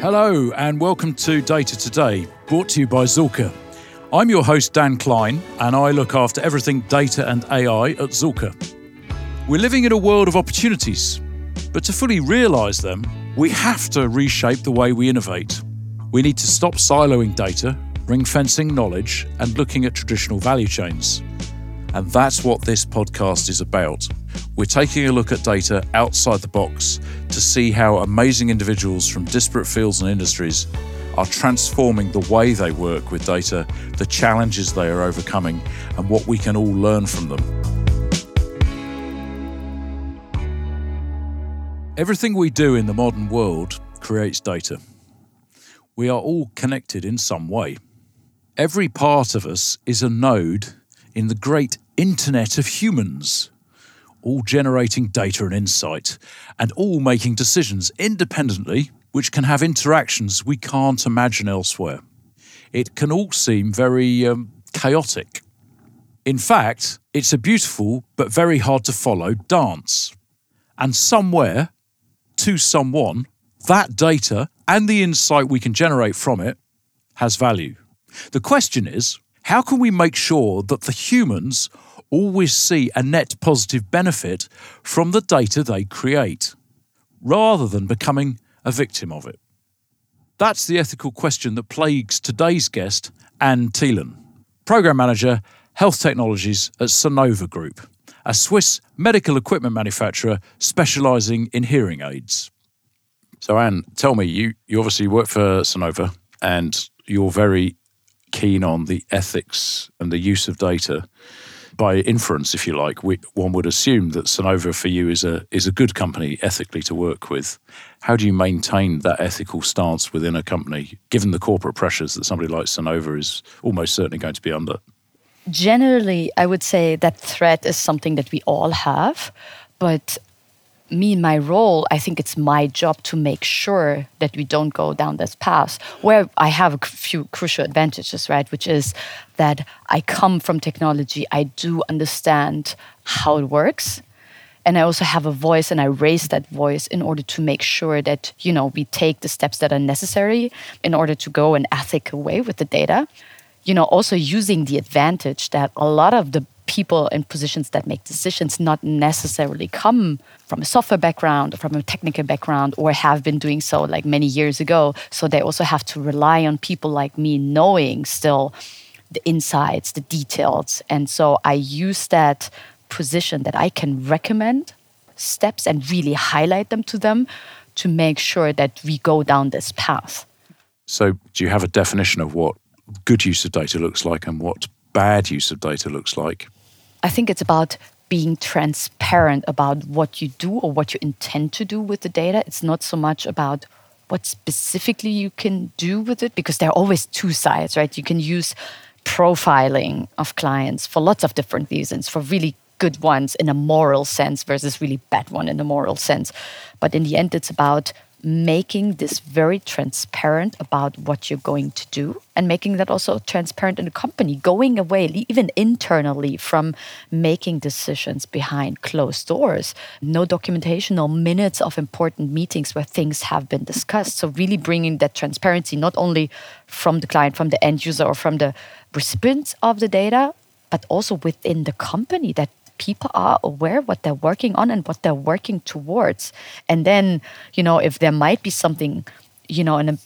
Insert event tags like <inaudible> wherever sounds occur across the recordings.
Hello, and welcome to Data Today, brought to you by Zühlke. I'm your host, Dan Klein, and I look after everything data and AI at Zühlke. We're living in a world of opportunities, but to fully realise them, we have to reshape the way we innovate. We need to stop siloing data, ring fencing knowledge, and looking at traditional value chains. And that's what this podcast is about. We're taking a look at data outside the box to see how amazing individuals from disparate fields and industries are transforming the way they work with data, the challenges they are overcoming, and what we can all learn from them. Everything we do in the modern world creates data. We are all connected in some way. Every part of us is a node in the great internet of humans, all generating data and insight, and all making decisions independently which can have interactions we can't imagine elsewhere. It can all seem very um, chaotic. In fact, it's a beautiful but very hard to follow dance. And somewhere, to someone, that data and the insight we can generate from it has value. The question is how can we make sure that the humans always see a net positive benefit from the data they create, rather than becoming a victim of it? That's the ethical question that plagues today's guest, Anne Thielen, Program Manager, Health Technologies at Sonova Group, a Swiss medical equipment manufacturer specialising in hearing aids. So, Anne, tell me, you, you obviously work for Sonova and you're very keen on the ethics and the use of data by inference, if you like, we, one would assume that Sonova for you is a is a good company ethically to work with. How do you maintain that ethical stance within a company, given the corporate pressures that somebody like Sonova is almost certainly going to be under? Generally, I would say that threat is something that we all have, but me in my role, I think it's my job to make sure that we don't go down this path where I have a few crucial advantages, right? Which is that I come from technology, I do understand how it works. And I also have a voice and I raise that voice in order to make sure that, you know, we take the steps that are necessary in order to go an ethical way with the data. You know, also using the advantage that a lot of the people in positions that make decisions not necessarily come from a software background or from a technical background or have been doing so like many years ago. So they also have to rely on people like me knowing still the insights, the details. And so I use that position that I can recommend steps and really highlight them to them to make sure that we go down this path. So, do you have a definition of what good use of data looks like and what bad use of data looks like? I think it's about being transparent about what you do or what you intend to do with the data. It's not so much about what specifically you can do with it because there are always two sides, right? You can use profiling of clients for lots of different reasons, for really good ones in a moral sense versus really bad one in a moral sense. But in the end, it's about making this very transparent about what you're going to do and making that also transparent in the company, going away, even internally, from making decisions behind closed doors. No documentation, no minutes of important meetings where things have been discussed. So, really bringing that transparency not only from the client, from the end user, or from the recipients of the data, but also within the company that people are aware what they're working on and what they're working towards. And then, you know, if there might be something, you know, in a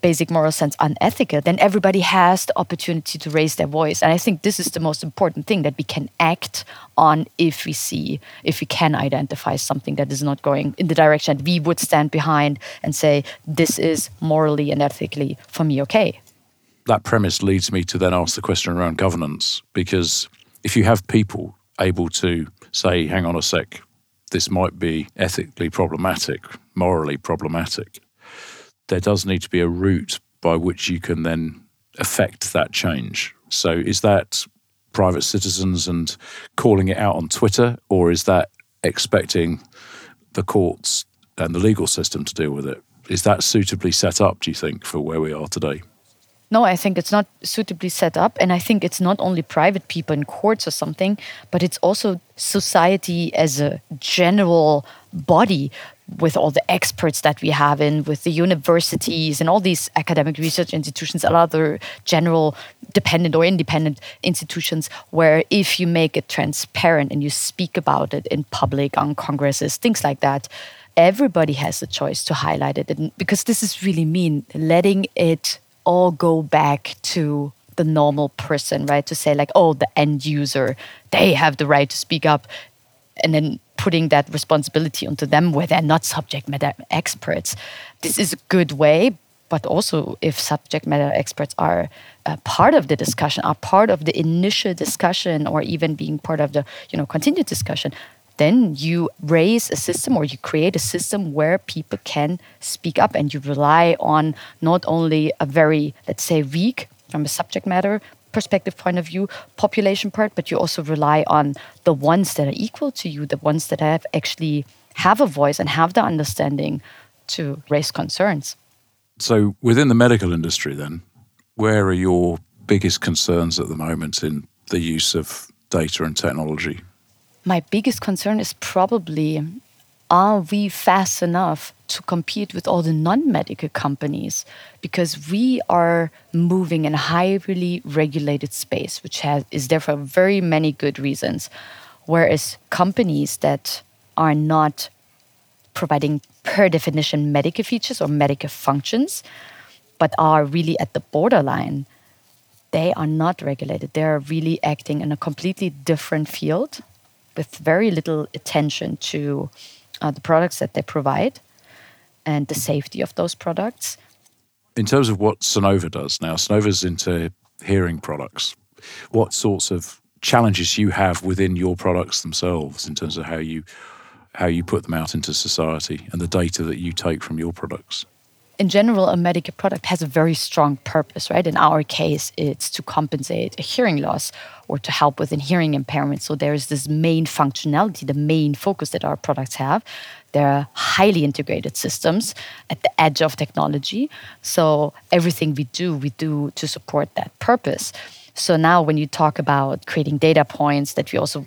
basic moral sense unethical, then everybody has the opportunity to raise their voice. And I think this is the most important thing that we can act on if we see, if we can identify something that is not going in the direction that we would stand behind and say, this is morally and ethically for me okay. That premise leads me to then ask the question around governance, because if you have people able to say, hang on a sec, this might be ethically problematic, morally problematic, there does need to be a route by which you can then affect that change. So, is that private citizens and calling it out on Twitter, or is that expecting the courts and the legal system to deal with it? Is that suitably set up, do you think, for where we are today? No, I think it's not suitably set up. And I think it's not only private people in courts or something, but it's also society as a general body with all the experts that we have in, with the universities and all these academic research institutions and other general dependent or independent institutions, where if you make it transparent and you speak about it in public on congresses, things like that, everybody has the choice to highlight it. And because this is really mean, letting it all go back to the normal person, right? To say, like, oh, the end user, they have the right to speak up. And then putting that responsibility onto them where they're not subject matter experts. This is a good way, but also if subject matter experts are part of the discussion, are part of the initial discussion, or even being part of the you know continued discussion, then you raise a system or you create a system where people can speak up and you rely on not only a very let's say weak from a subject matter perspective point of view population part but you also rely on the ones that are equal to you the ones that have actually have a voice and have the understanding to raise concerns. So within the medical industry then where are your biggest concerns at the moment in the use of data and technology my biggest concern is probably are we fast enough to compete with all the non medical companies? Because we are moving in a highly regulated space, which has, is there for very many good reasons. Whereas companies that are not providing, per definition, medical features or medical functions, but are really at the borderline, they are not regulated. They are really acting in a completely different field with very little attention to uh, the products that they provide and the safety of those products. In terms of what Sonova does now, Sonova's into hearing products. What sorts of challenges you have within your products themselves in terms of how you how you put them out into society and the data that you take from your products? In general, a medical product has a very strong purpose, right? In our case, it's to compensate a hearing loss or to help with an hearing impairment. So there's this main functionality, the main focus that our products have. They're highly integrated systems at the edge of technology. So everything we do, we do to support that purpose. So now, when you talk about creating data points that we also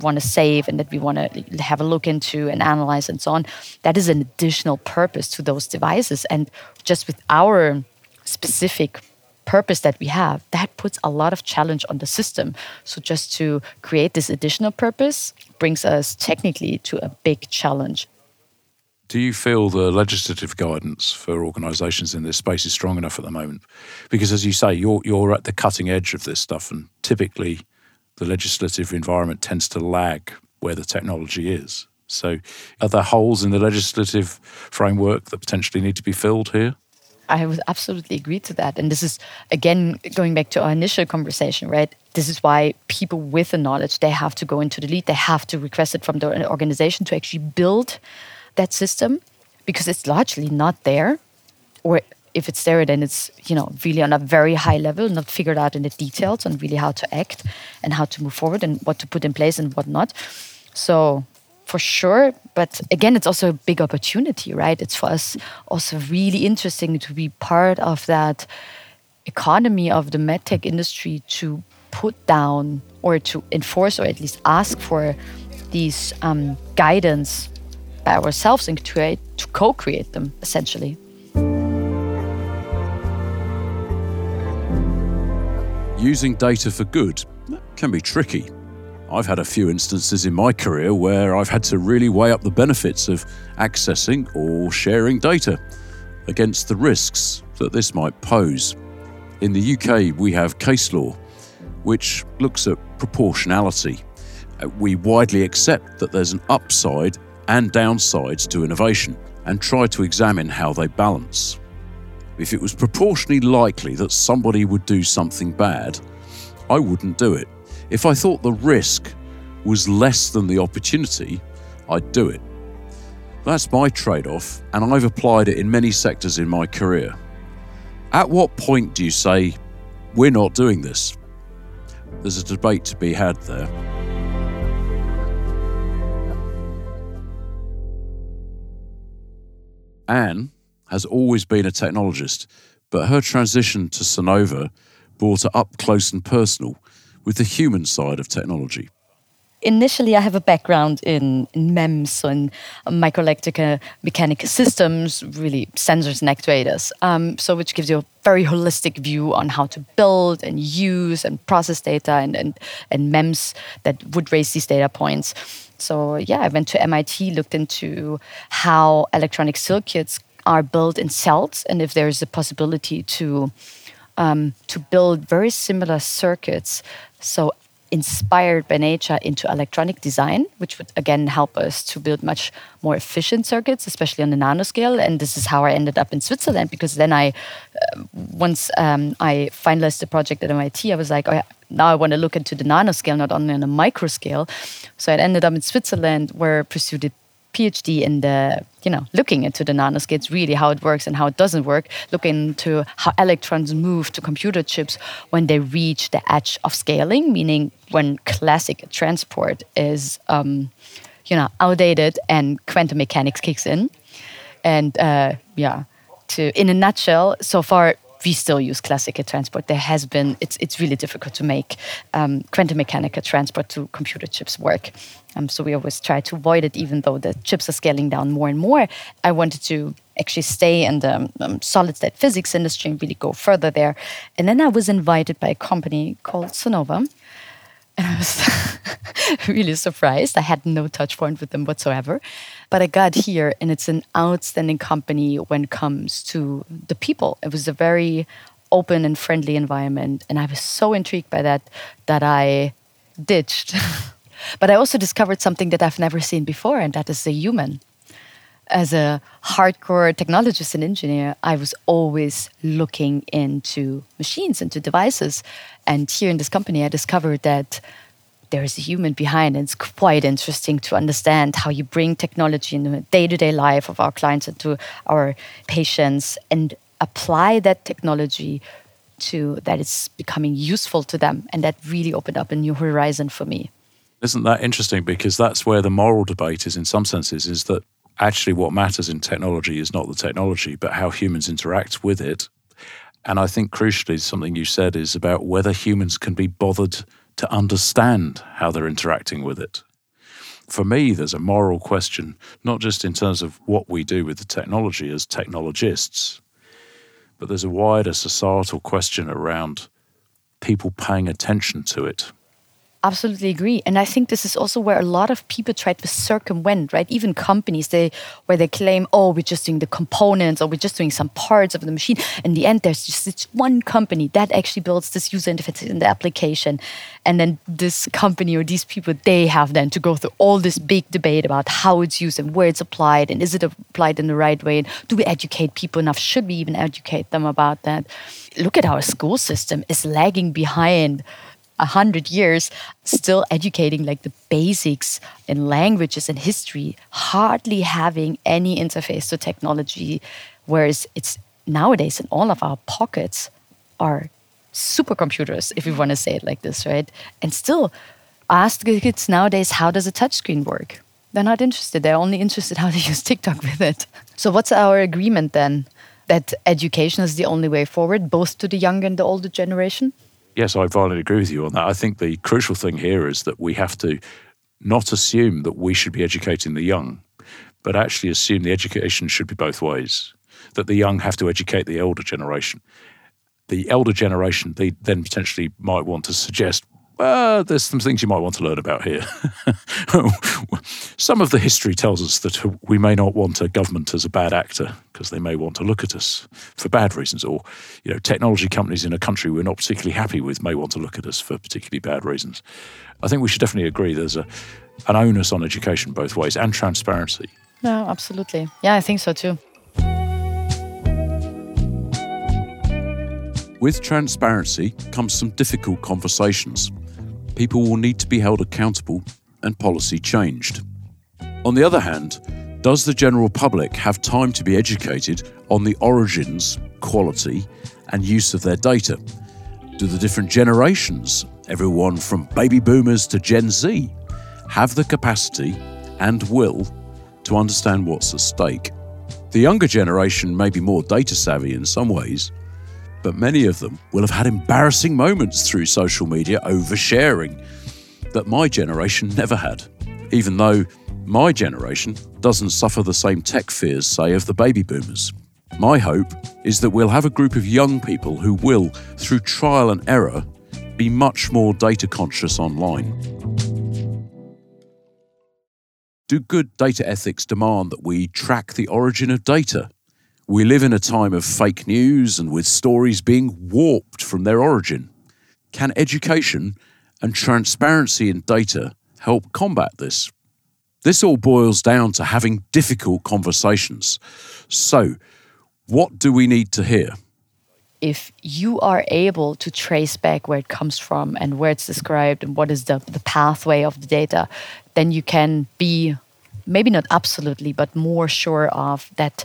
want to save and that we want to have a look into and analyze and so on, that is an additional purpose to those devices. And just with our specific purpose that we have, that puts a lot of challenge on the system. So just to create this additional purpose brings us technically to a big challenge. Do you feel the legislative guidance for organisations in this space is strong enough at the moment? Because as you say, you're you're at the cutting edge of this stuff, and typically the legislative environment tends to lag where the technology is. So, are there holes in the legislative framework that potentially need to be filled here? I would absolutely agree to that. And this is, again, going back to our initial conversation, right? This is why people with the knowledge, they have to go into the lead. They have to request it from the organization to actually build that system because it's largely not there or if it's there, then it's you know really on a very high level, not figured out in the details on really how to act and how to move forward and what to put in place and what not. So for sure, but again, it's also a big opportunity, right? It's for us also really interesting to be part of that economy of the medtech industry to put down or to enforce or at least ask for these um, guidance by ourselves and to, to co-create them essentially. Using data for good can be tricky. I've had a few instances in my career where I've had to really weigh up the benefits of accessing or sharing data against the risks that this might pose. In the UK, we have case law, which looks at proportionality. Uh, we widely accept that there's an upside and downsides to innovation and try to examine how they balance. If it was proportionally likely that somebody would do something bad, I wouldn't do it. If I thought the risk was less than the opportunity, I'd do it. That's my trade off, and I've applied it in many sectors in my career. At what point do you say, we're not doing this? There's a debate to be had there. Anne has always been a technologist, but her transition to Sonova brought her up close and personal with the human side of technology initially I have a background in, in MEMS, in microelectrical mechanical systems, really sensors and actuators. Um, so which gives you a very holistic view on how to build and use and process data and, and, and MEMS that would raise these data points. So yeah, I went to MIT, looked into how electronic circuits are built in cells and if there's a possibility to um, to build very similar circuits. So inspired by nature into electronic design, which would again help us to build much more efficient circuits, especially on the nanoscale. And this is how I ended up in Switzerland because then I, uh, once um, I finalized the project at MIT, I was like, oh, now I want to look into the nanoscale, not only on a micro scale. So I ended up in Switzerland where I pursued PhD in the, you know, looking into the nanoscales, really how it works and how it doesn't work, looking into how electrons move to computer chips when they reach the edge of scaling, meaning when classic transport is, um, you know, outdated and quantum mechanics kicks in. And uh, yeah, to in a nutshell, so far we still use classical transport. There has been it's it's really difficult to make um, quantum mechanical transport to computer chips work. Um, so we always try to avoid it, even though the chips are scaling down more and more. I wanted to actually stay in the um, solid state physics industry and really go further there. And then I was invited by a company called Sonova. And I was <laughs> really surprised. I had no touch point with them whatsoever. But I got here, and it's an outstanding company when it comes to the people. It was a very open and friendly environment. And I was so intrigued by that that I ditched <laughs> But I also discovered something that I've never seen before, and that is a human. As a hardcore technologist and engineer, I was always looking into machines, into devices. And here in this company, I discovered that there is a human behind. And it's quite interesting to understand how you bring technology in the day to day life of our clients and to our patients and apply that technology to that it's becoming useful to them. And that really opened up a new horizon for me. Isn't that interesting? Because that's where the moral debate is, in some senses, is that actually what matters in technology is not the technology, but how humans interact with it. And I think crucially, something you said is about whether humans can be bothered to understand how they're interacting with it. For me, there's a moral question, not just in terms of what we do with the technology as technologists, but there's a wider societal question around people paying attention to it absolutely agree. And i think this is also where a lot of people try to circumvent right? Even companies they where they claim oh we're just doing the components or we're just doing some parts of the machine. In the end there's just this one company that actually builds this user interface in the application. And then this company or these people they have then to go through all this big debate about how it's used and where it's applied and is it applied in the right way? And do we educate people enough? Should we even educate them about that? Look at our school system is lagging behind a hundred years still educating like the basics in languages and history, hardly having any interface to technology, whereas it's nowadays in all of our pockets are supercomputers, if you want to say it like this, right? And still ask the kids nowadays how does a touchscreen work? They're not interested. They're only interested <laughs> how to use TikTok with it. So what's our agreement then? That education is the only way forward, both to the younger and the older generation? Yes, I violently agree with you on that. I think the crucial thing here is that we have to not assume that we should be educating the young, but actually assume the education should be both ways. That the young have to educate the elder generation. The elder generation, they then potentially might want to suggest well, there's some things you might want to learn about here. <laughs> some of the history tells us that we may not want a government as a bad actor because they may want to look at us for bad reasons, or you know, technology companies in a country we're not particularly happy with may want to look at us for particularly bad reasons. I think we should definitely agree there's a an onus on education both ways and transparency. No, absolutely. Yeah, I think so too. With transparency comes some difficult conversations people will need to be held accountable and policy changed. On the other hand, does the general public have time to be educated on the origins, quality, and use of their data? Do the different generations, everyone from baby boomers to Gen Z, have the capacity and will to understand what's at stake? The younger generation may be more data savvy in some ways, But many of them will have had embarrassing moments through social media oversharing that my generation never had, even though my generation doesn't suffer the same tech fears, say, of the baby boomers. My hope is that we'll have a group of young people who will, through trial and error, be much more data conscious online. Do good data ethics demand that we track the origin of data? We live in a time of fake news and with stories being warped from their origin. Can education and transparency in data help combat this? This all boils down to having difficult conversations. So, what do we need to hear? If you are able to trace back where it comes from and where it's described and what is the, the pathway of the data, then you can be maybe not absolutely, but more sure of that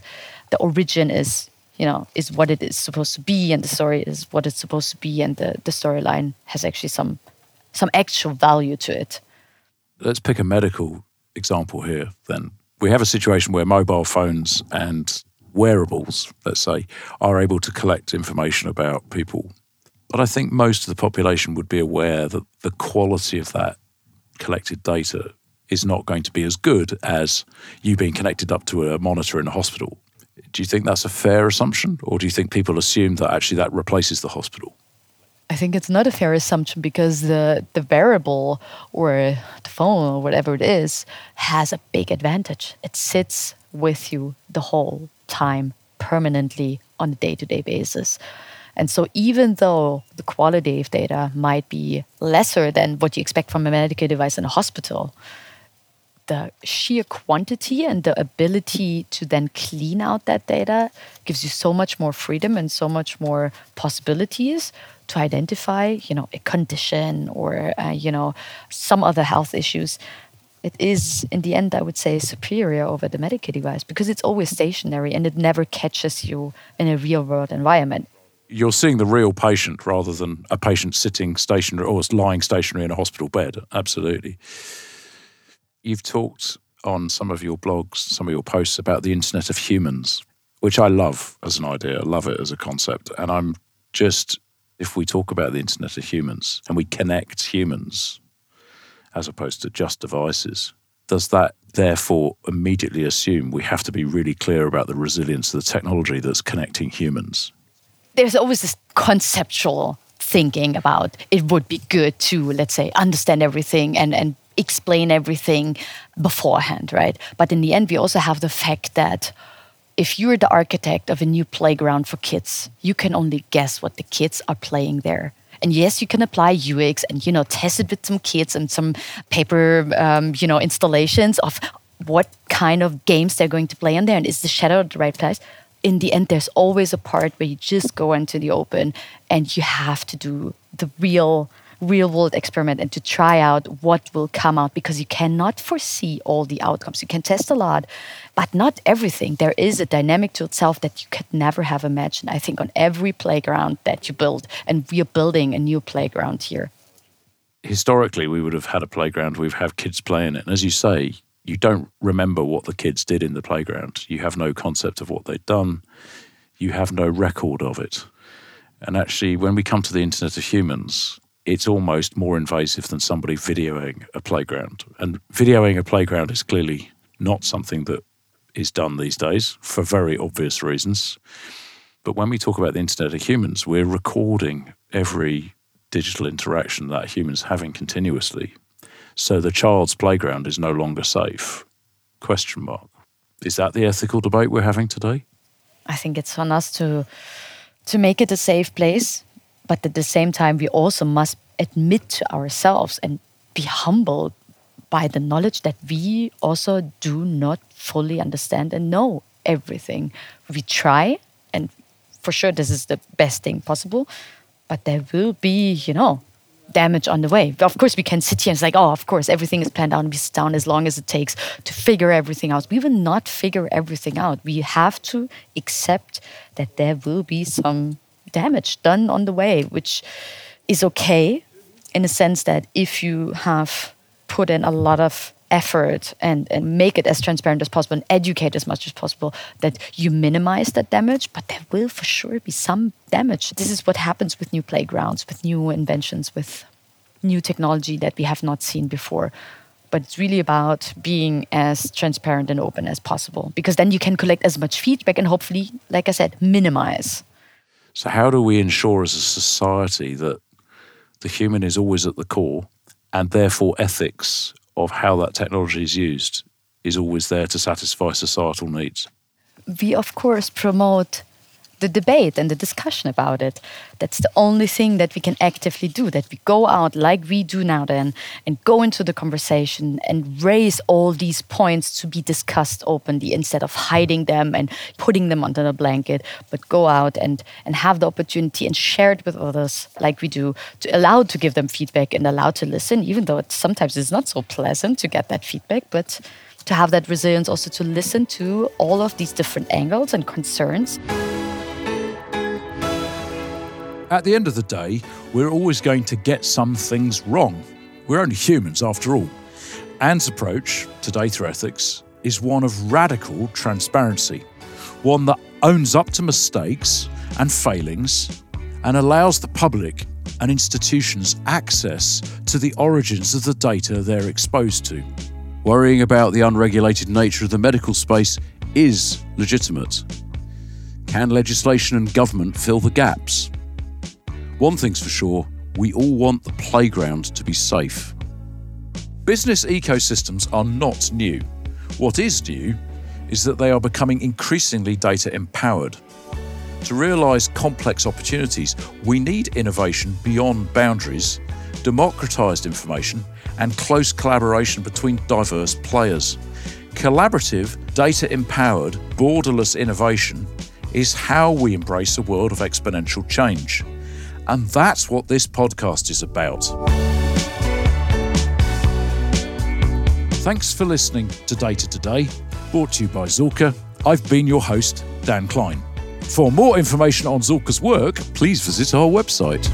the origin is you know is what it is supposed to be and the story is what it's supposed to be and the, the storyline has actually some some actual value to it let's pick a medical example here then we have a situation where mobile phones and wearables let's say are able to collect information about people but i think most of the population would be aware that the quality of that collected data is not going to be as good as you being connected up to a monitor in a hospital. Do you think that's a fair assumption, or do you think people assume that actually that replaces the hospital? I think it's not a fair assumption because the the wearable or the phone or whatever it is has a big advantage. It sits with you the whole time permanently on a day-to-day basis. And so even though the quality of data might be lesser than what you expect from a medical device in a hospital, the sheer quantity and the ability to then clean out that data gives you so much more freedom and so much more possibilities to identify you know a condition or uh, you know some other health issues it is in the end i would say superior over the medical device because it's always stationary and it never catches you in a real world environment you're seeing the real patient rather than a patient sitting stationary or lying stationary in a hospital bed absolutely You've talked on some of your blogs, some of your posts about the Internet of Humans, which I love as an idea. I love it as a concept. And I'm just, if we talk about the Internet of Humans and we connect humans as opposed to just devices, does that therefore immediately assume we have to be really clear about the resilience of the technology that's connecting humans? There's always this conceptual thinking about it would be good to, let's say, understand everything and, and explain everything beforehand, right? But in the end, we also have the fact that if you're the architect of a new playground for kids, you can only guess what the kids are playing there. And yes, you can apply UX and you know test it with some kids and some paper um, you know installations of what kind of games they're going to play in there and is the shadow the right place. In the end, there's always a part where you just go into the open and you have to do the real real world experiment and to try out what will come out because you cannot foresee all the outcomes. You can test a lot, but not everything. There is a dynamic to itself that you could never have imagined, I think, on every playground that you build. And we are building a new playground here. Historically, we would have had a playground, we've had kids playing it. And as you say, you don't remember what the kids did in the playground. You have no concept of what they'd done. You have no record of it. And actually, when we come to the Internet of Humans, it's almost more invasive than somebody videoing a playground. And videoing a playground is clearly not something that is done these days for very obvious reasons. But when we talk about the Internet of Humans, we're recording every digital interaction that humans having continuously. So the child's playground is no longer safe. Question mark. Is that the ethical debate we're having today? I think it's on us to to make it a safe place but at the same time, we also must admit to ourselves and be humbled by the knowledge that we also do not fully understand and know everything. We try, and for sure, this is the best thing possible, but there will be, you know, damage on the way. Of course, we can sit here and say, like, oh, of course, everything is planned out and we sit down as long as it takes to figure everything out. We will not figure everything out. We have to accept that there will be some damage done on the way, which is okay in a sense that if you have put in a lot of effort and, and make it as transparent as possible and educate as much as possible that you minimize that damage, but there will for sure be some damage. This is what happens with new playgrounds, with new inventions, with new technology that we have not seen before. But it's really about being as transparent and open as possible because then you can collect as much feedback and hopefully, like I said, minimize. So, how do we ensure as a society that the human is always at the core and therefore ethics of how that technology is used is always there to satisfy societal needs. We, of course, promote the debate and the discussion about it. That's the only thing that we can actively do, that we go out like we do now then and go into the conversation and raise all these points to be discussed openly instead of hiding them and putting them under a blanket, but go out and, and have the opportunity and share it with others like we do, to allow to give them feedback and allow to listen, even though it sometimes it's not so pleasant to get that feedback, but to have that resilience also to listen to all of these different angles and concerns. At the end of the day, we're always going to get some things wrong. We're only humans after all. Anne's approach to data ethics is one of radical transparency, one that owns up to mistakes and failings and allows the public and institutions access to the origins of the data they're exposed to. Worrying about the unregulated nature of the medical space is legitimate. Can legislation and government fill the gaps? One thing's for sure we all want the playground to be safe. Business ecosystems are not new. What is new is that they are becoming increasingly data empowered. To realise complex opportunities, we need innovation beyond boundaries, democratised information, and close collaboration between diverse players. Collaborative, data empowered, borderless innovation is how we embrace a world of exponential change. And that's what this podcast is about. Thanks for listening to Data Today, brought to you by Zühlke. I've been your host, Dan Klein. For more information on Zühlke's work, please visit our website.